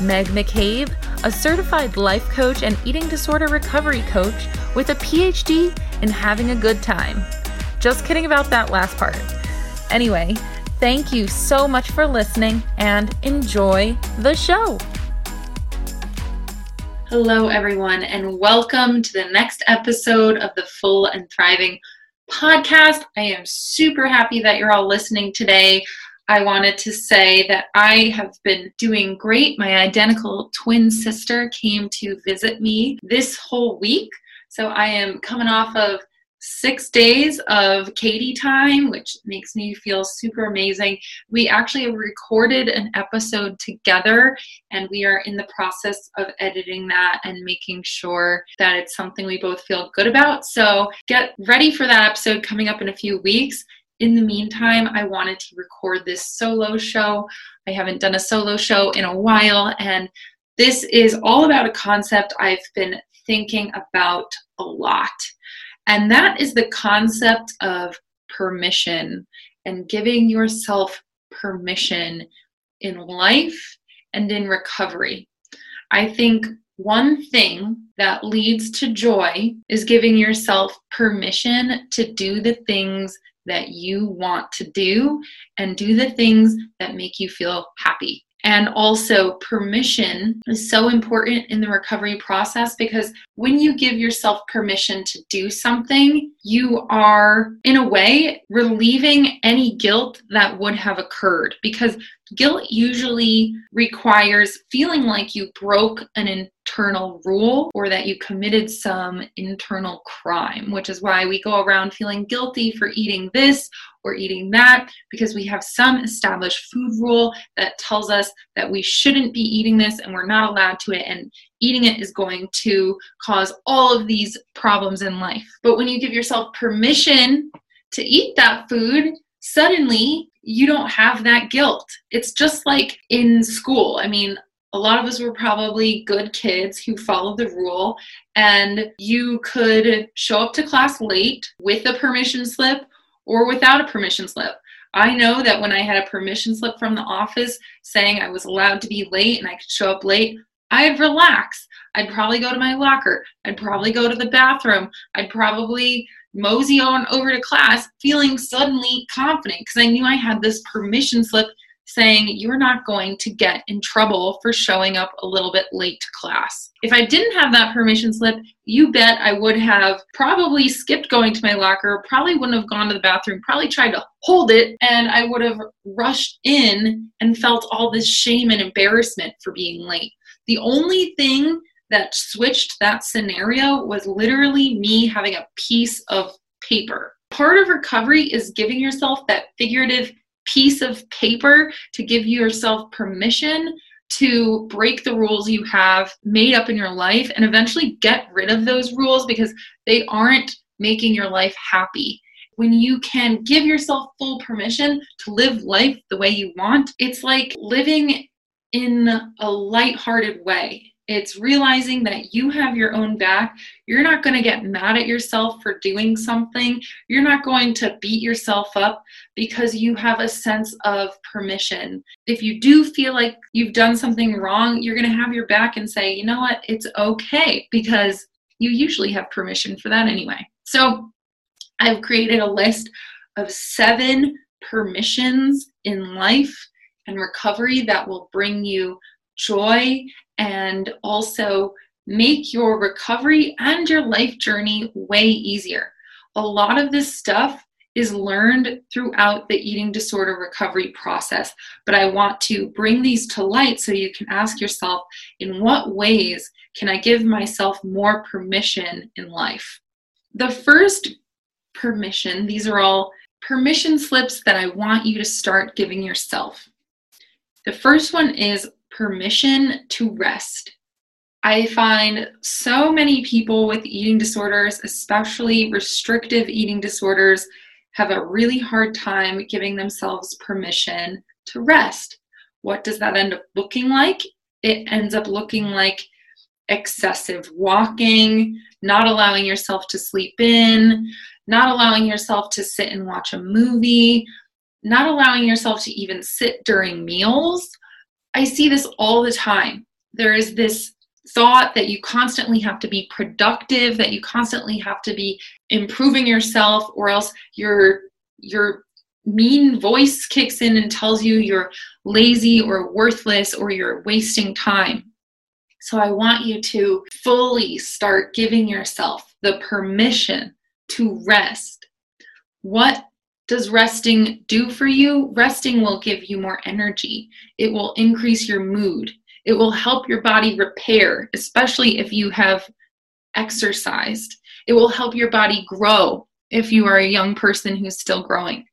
Meg McCabe, a certified life coach and eating disorder recovery coach with a PhD in having a good time. Just kidding about that last part. Anyway, thank you so much for listening and enjoy the show. Hello, everyone, and welcome to the next episode of the Full and Thriving podcast. I am super happy that you're all listening today. I wanted to say that I have been doing great. My identical twin sister came to visit me this whole week. So I am coming off of six days of Katie time, which makes me feel super amazing. We actually recorded an episode together, and we are in the process of editing that and making sure that it's something we both feel good about. So get ready for that episode coming up in a few weeks. In the meantime, I wanted to record this solo show. I haven't done a solo show in a while, and this is all about a concept I've been thinking about a lot. And that is the concept of permission and giving yourself permission in life and in recovery. I think one thing that leads to joy is giving yourself permission to do the things that you want to do and do the things that make you feel happy. And also, permission is so important in the recovery process because when you give yourself permission to do something, you are, in a way, relieving any guilt that would have occurred. Because guilt usually requires feeling like you broke an internal rule or that you committed some internal crime, which is why we go around feeling guilty for eating this or eating that because we have some established food rule that tells us that we shouldn't be eating this and we're not allowed to it and eating it is going to cause all of these problems in life. But when you give yourself permission to eat that food, suddenly you don't have that guilt. It's just like in school. I mean, a lot of us were probably good kids who followed the rule, and you could show up to class late with a permission slip or without a permission slip. I know that when I had a permission slip from the office saying I was allowed to be late and I could show up late, I'd relax. I'd probably go to my locker. I'd probably go to the bathroom. I'd probably mosey on over to class feeling suddenly confident because I knew I had this permission slip saying you're not going to get in trouble for showing up a little bit late to class. If I didn't have that permission slip, you bet I would have probably skipped going to my locker, probably wouldn't have gone to the bathroom, probably tried to hold it, and I would have rushed in and felt all this shame and embarrassment for being late. The only thing that switched that scenario was literally me having a piece of paper. Part of recovery is giving yourself that figurative piece of paper to give yourself permission to break the rules you have made up in your life and eventually get rid of those rules because they aren't making your life happy. When you can give yourself full permission to live life the way you want, it's like living in a light-hearted way it's realizing that you have your own back. You're not going to get mad at yourself for doing something. You're not going to beat yourself up because you have a sense of permission. If you do feel like you've done something wrong, you're going to have your back and say, you know what, it's okay because you usually have permission for that anyway. So I've created a list of seven permissions in life and recovery that will bring you joy and also make your recovery and your life journey way easier. A lot of this stuff is learned throughout the eating disorder recovery process, but I want to bring these to light so you can ask yourself in what ways can I give myself more permission in life? The first permission, these are all permission slips that I want you to start giving yourself. The first one is permission to rest. I find so many people with eating disorders, especially restrictive eating disorders, have a really hard time giving themselves permission to rest. What does that end up looking like? It ends up looking like excessive walking, not allowing yourself to sleep in, not allowing yourself to sit and watch a movie, not allowing yourself to even sit during meals. I see this all the time. There is this thought that you constantly have to be productive, that you constantly have to be improving yourself, or else your your mean voice kicks in and tells you you're lazy or worthless or you're wasting time. So I want you to fully start giving yourself the permission to rest. What does resting do for you? Resting will give you more energy. It will increase your mood. It will help your body repair, especially if you have exercised. It will help your body grow if you are a young person who's still growing.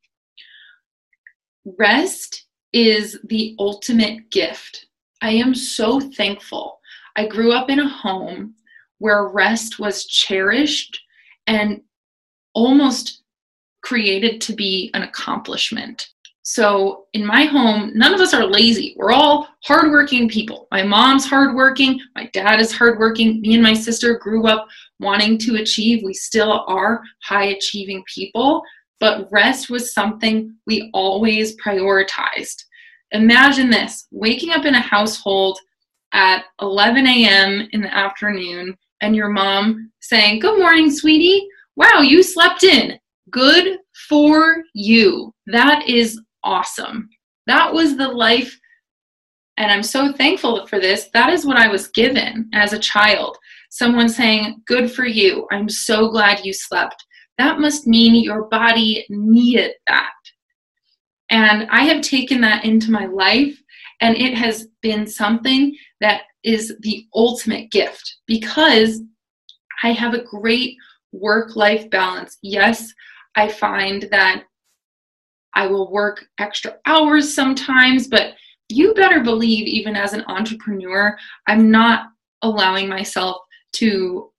Rest is the ultimate gift. I am so thankful. I grew up in a home where rest was cherished and almost created to be an accomplishment. So in my home, none of us are lazy. We're all hardworking people. My mom's hardworking. My dad is hardworking. Me and my sister grew up wanting to achieve. We still are high achieving people, but rest was something we always prioritized. Imagine this waking up in a household at 11 a.m. in the afternoon and your mom saying, Good morning, sweetie. Wow, you slept in. Good for you. That is awesome. That was the life, and I'm so thankful for this. That is what I was given as a child. Someone saying, Good for you. I'm so glad you slept. That must mean your body needed that. And I have taken that into my life, and it has been something that is the ultimate gift because I have a great work life balance. Yes, I find that I will work extra hours sometimes, but you better believe, even as an entrepreneur, I'm not allowing myself to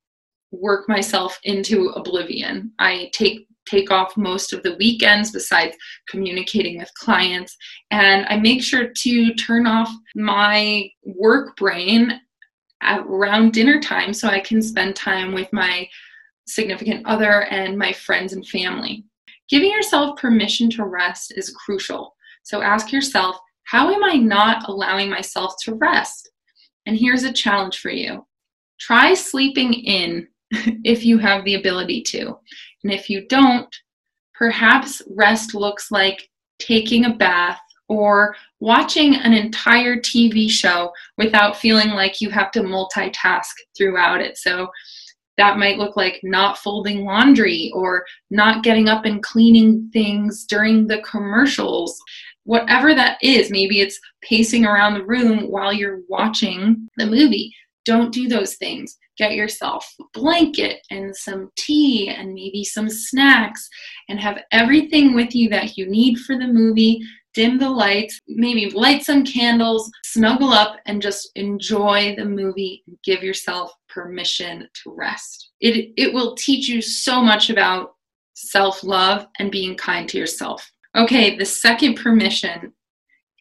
work myself into oblivion. I take take off most of the weekends besides communicating with clients and I make sure to turn off my work brain around dinner time so I can spend time with my significant other and my friends and family. Giving yourself permission to rest is crucial. So ask yourself, how am I not allowing myself to rest? And here's a challenge for you try sleeping in if you have the ability to. And if you don't, perhaps rest looks like taking a bath or watching an entire TV show without feeling like you have to multitask throughout it. So that might look like not folding laundry or not getting up and cleaning things during the commercials. Whatever that is, maybe it's pacing around the room while you're watching the movie. Don't do those things. Get yourself a blanket and some tea and maybe some snacks and have everything with you that you need for the movie dim the lights, maybe light some candles, snuggle up, and just enjoy the movie and give yourself permission to rest. It, it will teach you so much about self love and being kind to yourself. Okay, the second permission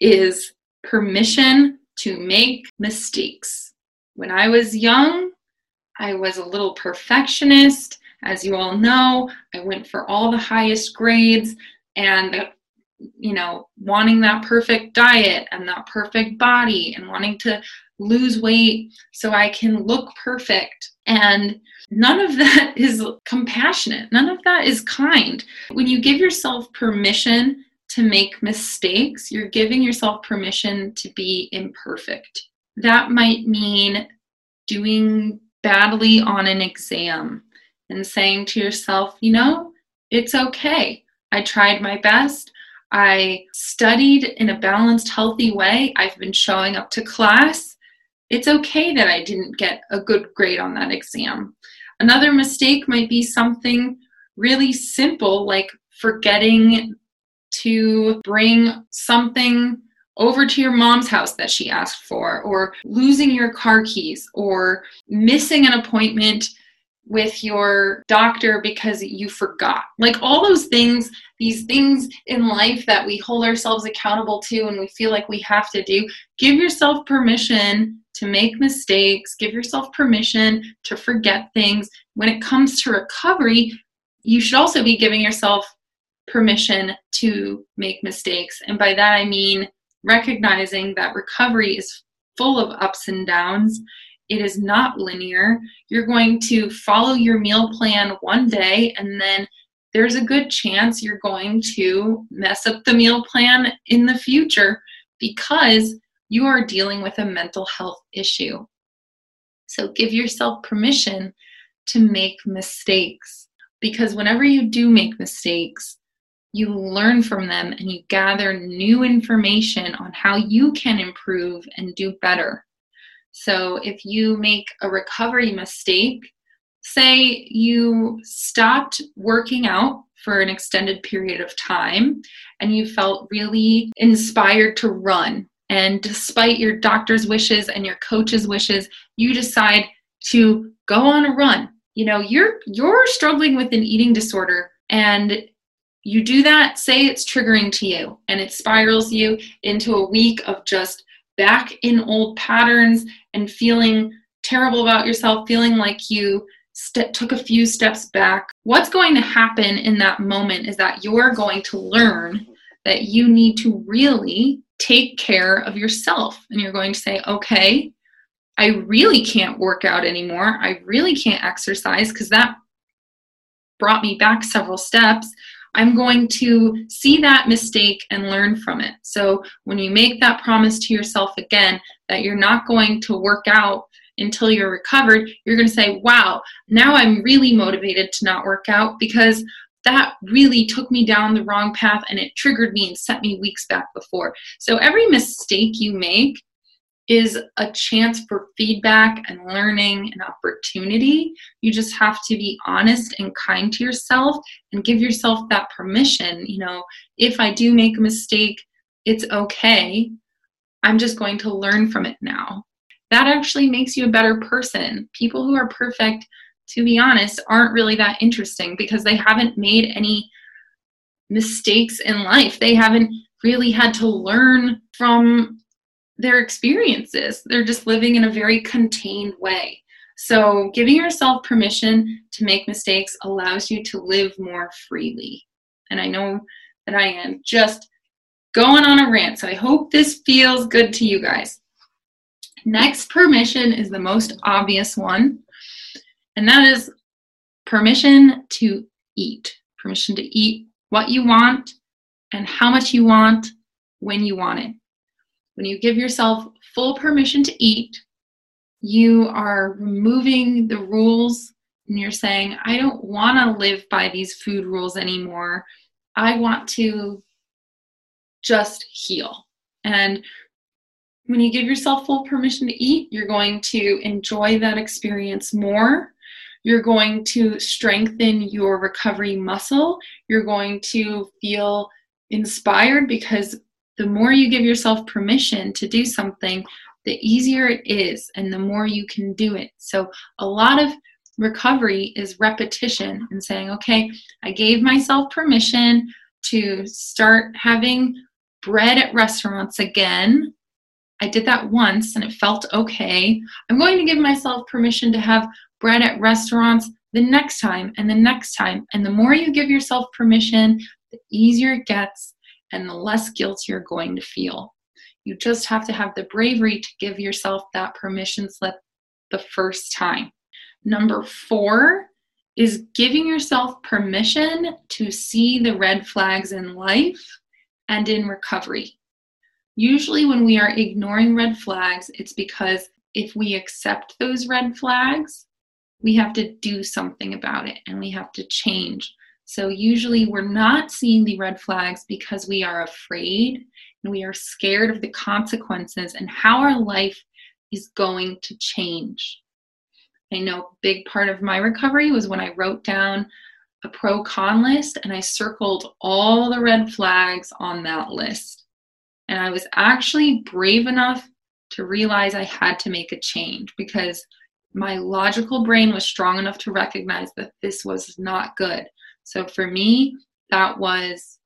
is permission to make mistakes. When I was young, I was a little perfectionist. As you all know, I went for all the highest grades, and you know, wanting that perfect diet and that perfect body and wanting to lose weight so I can look perfect. And none of that is compassionate. None of that is kind. When you give yourself permission to make mistakes, you're giving yourself permission to be imperfect. That might mean doing badly on an exam and saying to yourself, you know, it's okay. I tried my best. I studied in a balanced, healthy way. I've been showing up to class. It's okay that I didn't get a good grade on that exam. Another mistake might be something really simple like forgetting to bring something over to your mom's house that she asked for, or losing your car keys, or missing an appointment with your doctor because you forgot. Like all those things, these things in life that we hold ourselves accountable to and we feel like we have to do, give yourself permission to make mistakes, give yourself permission to forget things. When it comes to recovery, you should also be giving yourself permission to make mistakes. And by that I mean recognizing that recovery is full of ups and downs. It is not linear. You're going to follow your meal plan one day, and then there's a good chance you're going to mess up the meal plan in the future because you are dealing with a mental health issue. So give yourself permission to make mistakes because whenever you do make mistakes, you learn from them and you gather new information on how you can improve and do better. So if you make a recovery mistake, say you stopped working out for an extended period of time and you felt really inspired to run. And despite your doctor's wishes and your coach's wishes, you decide to go on a run. You know, you're you're struggling with an eating disorder and you do that, say it's triggering to you and it spirals you into a week of just back in old patterns and feeling terrible about yourself, feeling like you st- took a few steps back. What's going to happen in that moment is that you're going to learn that you need to really take care of yourself. And you're going to say, okay, I really can't work out anymore. I really can't exercise because that brought me back several steps. I'm going to see that mistake and learn from it. So when you make that promise to yourself again that you're not going to work out until you're recovered, you're going to say, wow, now I'm really motivated to not work out because that really took me down the wrong path and it triggered me and set me weeks back before. So every mistake you make is a chance for feedback and learning and opportunity. You just have to be honest and kind to yourself and give yourself that permission. You know, if I do make a mistake, it's okay. I'm just going to learn from it now. That actually makes you a better person. People who are perfect, to be honest, aren't really that interesting because they haven't made any mistakes in life. They haven't really had to learn from their experiences. They're just living in a very contained way. So, giving yourself permission to make mistakes allows you to live more freely. And I know that I am just going on a rant, so I hope this feels good to you guys. Next permission is the most obvious one, and that is permission to eat. Permission to eat what you want and how much you want when you want it. When you give yourself full permission to eat, you are removing the rules and you're saying, I don't want to live by these food rules anymore. I want to just heal. And when you give yourself full permission to eat, you're going to enjoy that experience more. You're going to strengthen your recovery muscle. You're going to feel inspired because the more you give yourself permission to do something, the easier it is and the more you can do it. So, a lot of recovery is repetition and saying, okay, I gave myself permission to start having bread at restaurants again. I did that once and it felt okay. I'm going to give myself permission to have bread at restaurants the next time and the next time. And the more you give yourself permission, the easier it gets and the less guilt you're going to feel. You just have to have the bravery to give yourself that permission slip the first time. Number four is giving yourself permission to see the red flags in life and in recovery. Usually, when we are ignoring red flags, it's because if we accept those red flags, we have to do something about it and we have to change. So usually we're not seeing the red flags because we are afraid and we are scared of the consequences and how our life is going to change. I know a big part of my recovery was when I wrote down a pro con list and I circled all the red flags on that list. And I was actually brave enough to realize I had to make a change because my logical brain was strong enough to recognize that this was not good. So for me, that was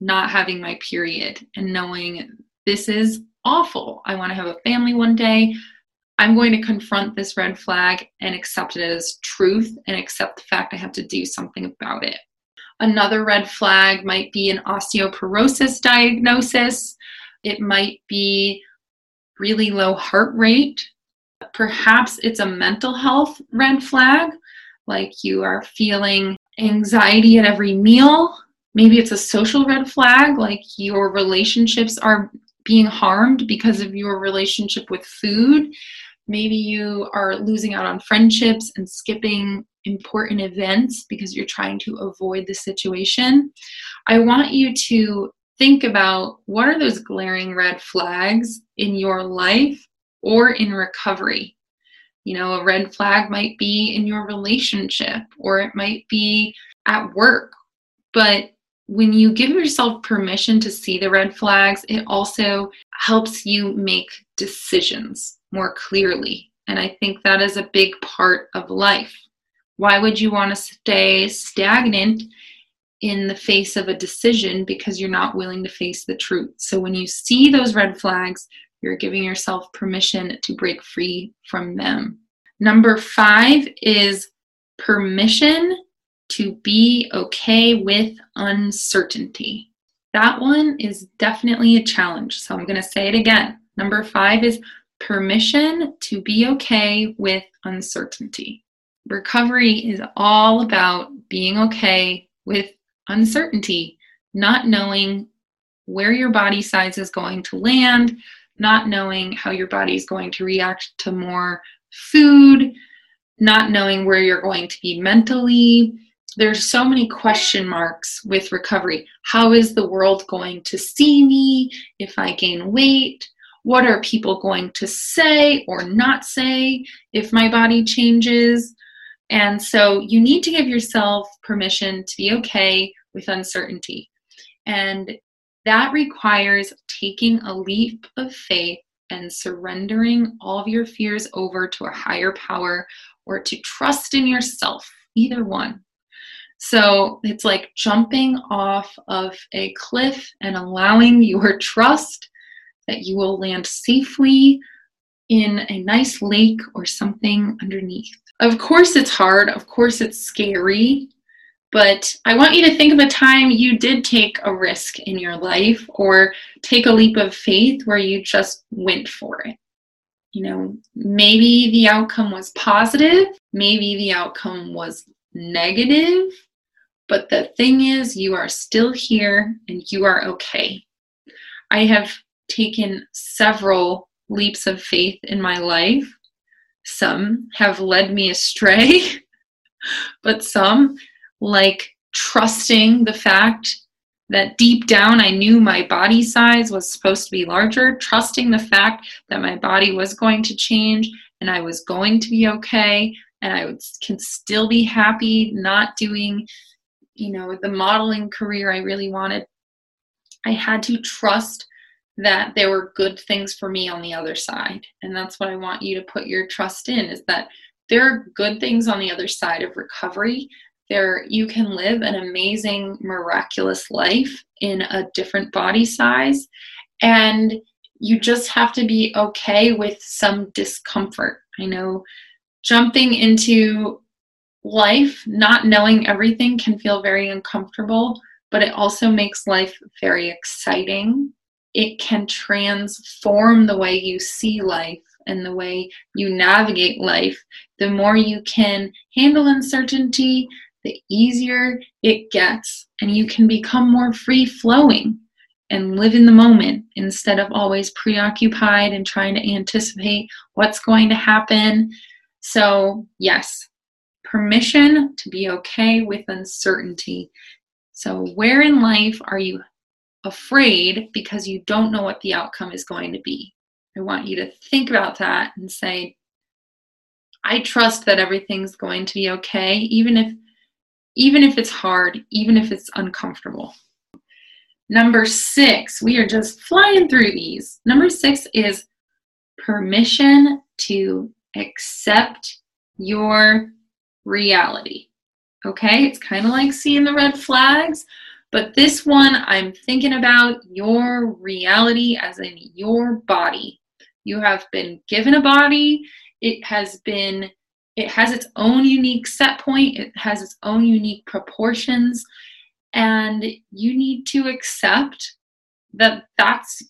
not having my period and knowing this is awful. I want to have a family one day. I'm going to confront this red flag and accept it as truth and accept the fact I have to do something about it. Another red flag might be an osteoporosis diagnosis. It might be really low heart rate. Perhaps it's a mental health red flag, like you are feeling anxiety at every meal. Maybe it's a social red flag, like your relationships are being harmed because of your relationship with food. Maybe you are losing out on friendships and skipping important events because you're trying to avoid the situation. I want you to think about what are those glaring red flags in your life or in recovery. You know, a red flag might be in your relationship or it might be at work. But when you give yourself permission to see the red flags, it also helps you make decisions more clearly. And I think that is a big part of life. Why would you want to stay stagnant in the face of a decision because you're not willing to face the truth? So when you see those red flags, you're giving yourself permission to break free from them. Number five is permission to be okay with uncertainty. That one is definitely a challenge. So I'm going to say it again. Number five is permission to be okay with uncertainty. Recovery is all about being okay with uncertainty, not knowing where your body size is going to land, not knowing how your body is going to react to more food, not knowing where you're going to be mentally, there's so many question marks with recovery. How is the world going to see me if I gain weight? What are people going to say or not say if my body changes? And so you need to give yourself permission to be okay with uncertainty. And that requires taking a leap of faith and surrendering all of your fears over to a higher power or to trust in yourself, either one. So it's like jumping off of a cliff and allowing your trust that you will land safely in a nice lake or something underneath. Of course, it's hard. Of course, it's scary. But I want you to think of a time you did take a risk in your life or take a leap of faith where you just went for it. You know, maybe the outcome was positive, maybe the outcome was negative, but the thing is, you are still here and you are okay. I have taken several leaps of faith in my life. Some have led me astray, but some, like trusting the fact that deep down I knew my body size was supposed to be larger, trusting the fact that my body was going to change and I was going to be okay and I would, can still be happy not doing you know, the modeling career I really wanted, I had to trust that there were good things for me on the other side. And that's what I want you to put your trust in is that there are good things on the other side of recovery. There you can live an amazing miraculous life in a different body size and you just have to be okay with some discomfort. I know jumping into life, not knowing everything can feel very uncomfortable, but it also makes life very exciting. It can transform the way you see life and the way you navigate life. The more you can handle uncertainty, the easier it gets, and you can become more free flowing and live in the moment instead of always preoccupied and trying to anticipate what's going to happen. So, yes, permission to be okay with uncertainty. So, where in life are you afraid because you don't know what the outcome is going to be? I want you to think about that and say, I trust that everything's going to be okay, even if even if it's hard, even if it's uncomfortable. Number six, we are just flying through these. Number six is permission to accept your reality. Okay, it's kind of like seeing the red flags, but this one I'm thinking about your reality as in your body. You have been given a body, it has been it has its own unique set point, it has its own unique proportions and you need to accept that that's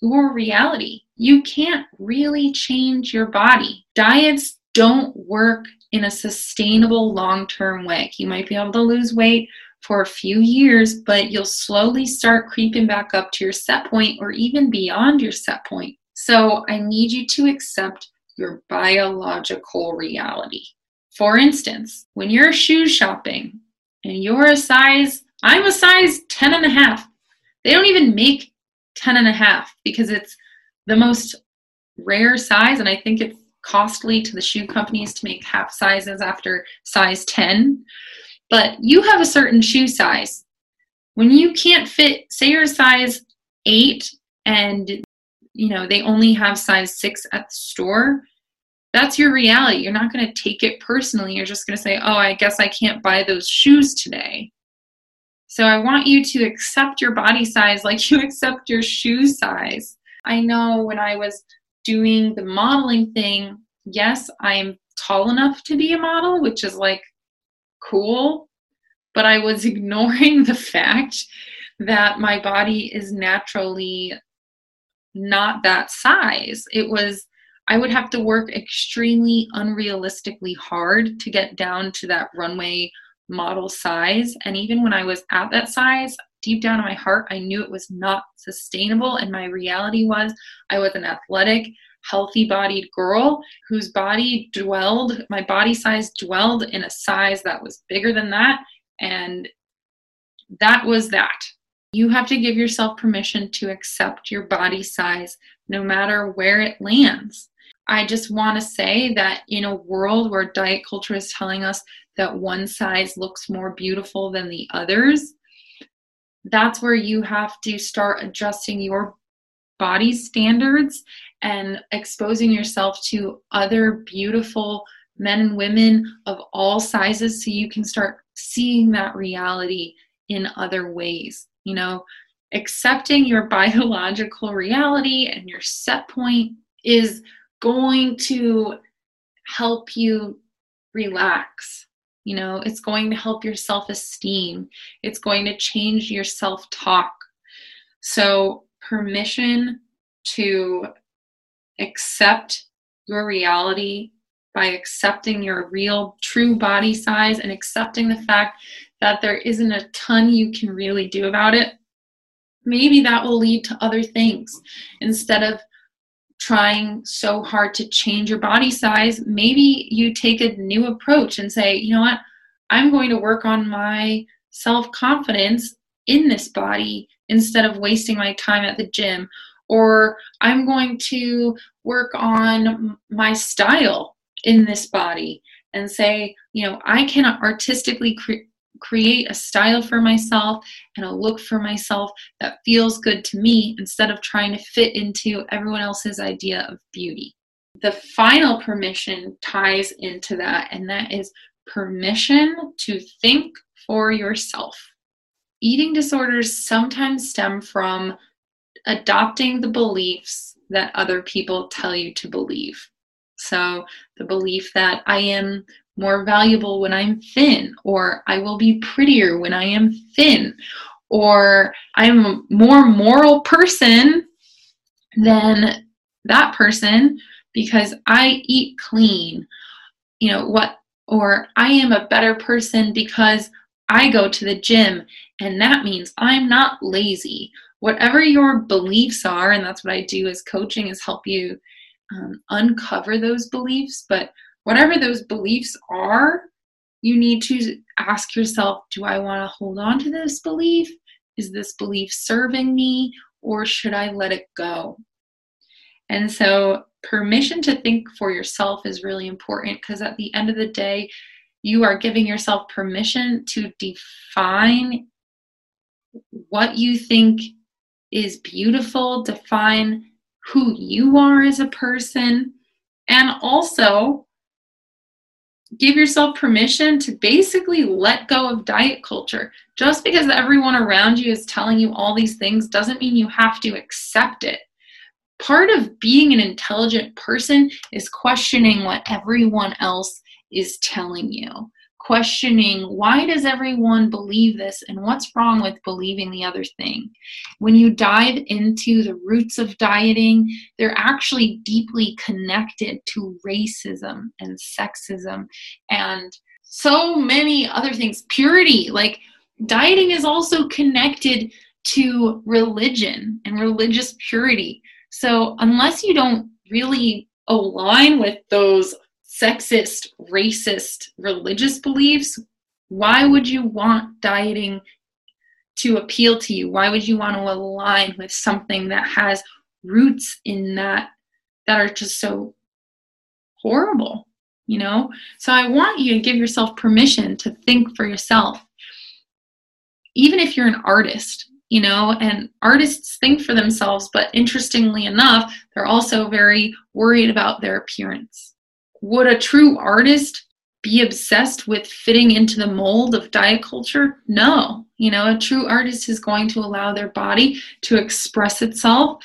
your reality. You can't really change your body. Diets don't work in a sustainable long term way. You might be able to lose weight for a few years, but you'll slowly start creeping back up to your set point or even beyond your set point. So I need you to accept your biological reality. For instance, when you're shoe shopping and you're a size I'm a size 10 and a half. They don't even make 10 and a half because it's the most rare size and I think it's costly to the shoe companies to make half sizes after size 10. But you have a certain shoe size. When you can't fit, say you're size 8 and you know they only have size 6 at the store, that's your reality. You're not going to take it personally. You're just going to say, "Oh, I guess I can't buy those shoes today." So I want you to accept your body size like you accept your shoe size. I know when I was doing the modeling thing, yes, I'm tall enough to be a model, which is like cool, but I was ignoring the fact that my body is naturally not that size. It was, I would have to work extremely unrealistically hard to get down to that runway model size. And even when I was at that size, deep down in my heart, I knew it was not sustainable. And my reality was I was an athletic, healthy bodied girl whose body dwelled, my body size dwelled in a size that was bigger than that. And that was that. You have to give yourself permission to accept your body size no matter where it lands. I just want to say that in a world where diet culture is telling us that one size looks more beautiful than the others, that's where you have to start adjusting your body standards and exposing yourself to other beautiful men and women of all sizes so you can start seeing that reality in other ways. You know, accepting your biological reality and your set point is going to help you relax you know, it's going to help your self esteem, it's going to change your self talk. So, permission to accept your reality by accepting your real, true body size and accepting the fact that there isn't a ton you can really do about it, maybe that will lead to other things. Instead of trying so hard to change your body size, maybe you take a new approach and say, you know what, I'm going to work on my self confidence in this body instead of wasting my time at the gym. Or I'm going to work on my style in this body and say, you know, I can artistically cre- create a style for myself and a look for myself that feels good to me instead of trying to fit into everyone else's idea of beauty. The final permission ties into that, and that is permission to think for yourself. Eating disorders sometimes stem from adopting the beliefs that other people tell you to believe. So, the belief that I am more valuable when I'm thin, or I will be prettier when I am thin, or I'm a more moral person than that person because I eat clean. You know, what, or I am a better person because I go to the gym, and that means I'm not lazy. Whatever your beliefs are, and that's what I do as coaching, is help you um, uncover those beliefs. But whatever those beliefs are, you need to ask yourself do I want to hold on to this belief? Is this belief serving me or should I let it go? And so, permission to think for yourself is really important because at the end of the day, you are giving yourself permission to define what you think is beautiful, define who you are as a person, and also give yourself permission to basically let go of diet culture. Just because everyone around you is telling you all these things doesn't mean you have to accept it. Part of being an intelligent person is questioning what everyone else is telling you questioning why does everyone believe this and what's wrong with believing the other thing? When you dive into the roots of dieting they're actually deeply connected to racism and sexism and so many other things. Purity like dieting is also connected to religion and religious purity. So unless you don't really align with those sexist, racist religious beliefs, why would you want dieting to appeal to you? Why would you want to align with something that has roots in that that are just so horrible? You know? So I want you to give yourself permission to think for yourself. Even if you're an artist, you know, and artists think for themselves, but interestingly enough, they're also very worried about their appearance would a true artist be obsessed with fitting into the mold of diet culture? No. You know, a true artist is going to allow their body to express itself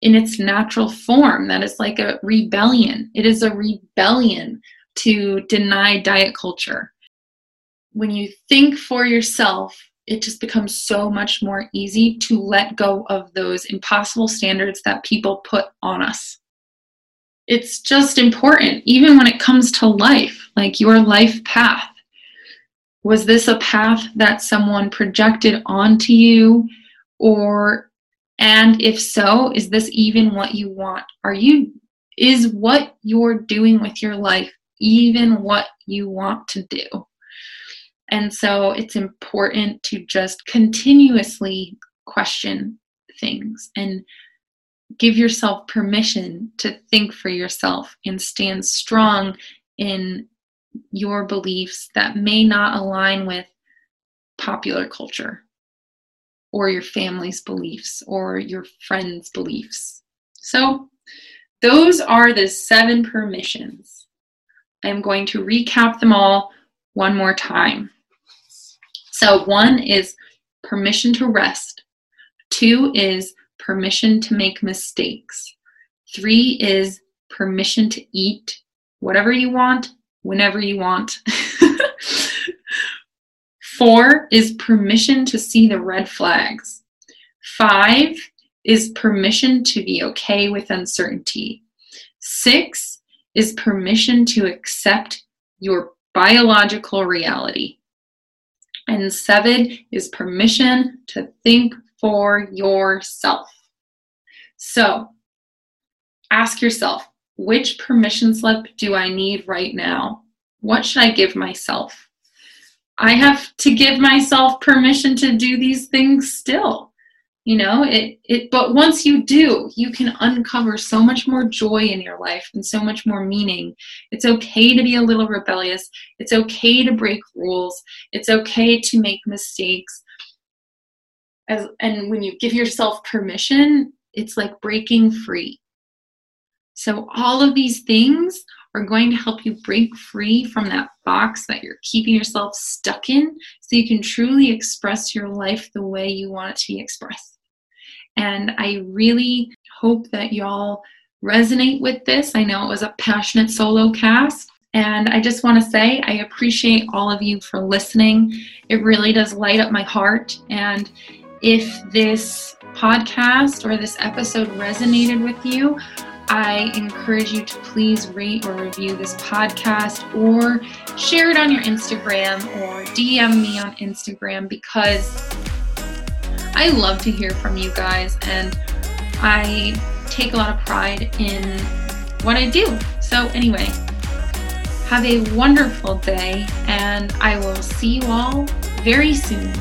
in its natural form. That is like a rebellion. It is a rebellion to deny diet culture. When you think for yourself, it just becomes so much more easy to let go of those impossible standards that people put on us it's just important, even when it comes to life, like your life path. Was this a path that someone projected onto you? Or, and if so, is this even what you want? Are you, is what you're doing with your life even what you want to do? And so it's important to just continuously question things and give yourself permission to think for yourself and stand strong in your beliefs that may not align with popular culture or your family's beliefs or your friends' beliefs. So, those are the seven permissions. I'm going to recap them all one more time. So, one is permission to rest, two is permission to make mistakes. Three is permission to eat whatever you want, whenever you want. Four is permission to see the red flags. Five is permission to be okay with uncertainty. Six is permission to accept your biological reality. And seven is permission to think for yourself. So ask yourself which permission slip do I need right now? What should I give myself? I have to give myself permission to do these things still. You know, it it but once you do, you can uncover so much more joy in your life and so much more meaning. It's okay to be a little rebellious. It's okay to break rules. It's okay to make mistakes as and when you give yourself permission it's like breaking free so all of these things are going to help you break free from that box that you're keeping yourself stuck in so you can truly express your life the way you want it to be expressed and i really hope that y'all resonate with this i know it was a passionate solo cast and I just want to say I appreciate all of you for listening. It really does light up my heart. And if this podcast or this episode resonated with you, I encourage you to please rate or review this podcast or share it on your Instagram or DM me on Instagram because I love to hear from you guys and I take a lot of pride in what I do. So, anyway, have a wonderful day and I will see you all very soon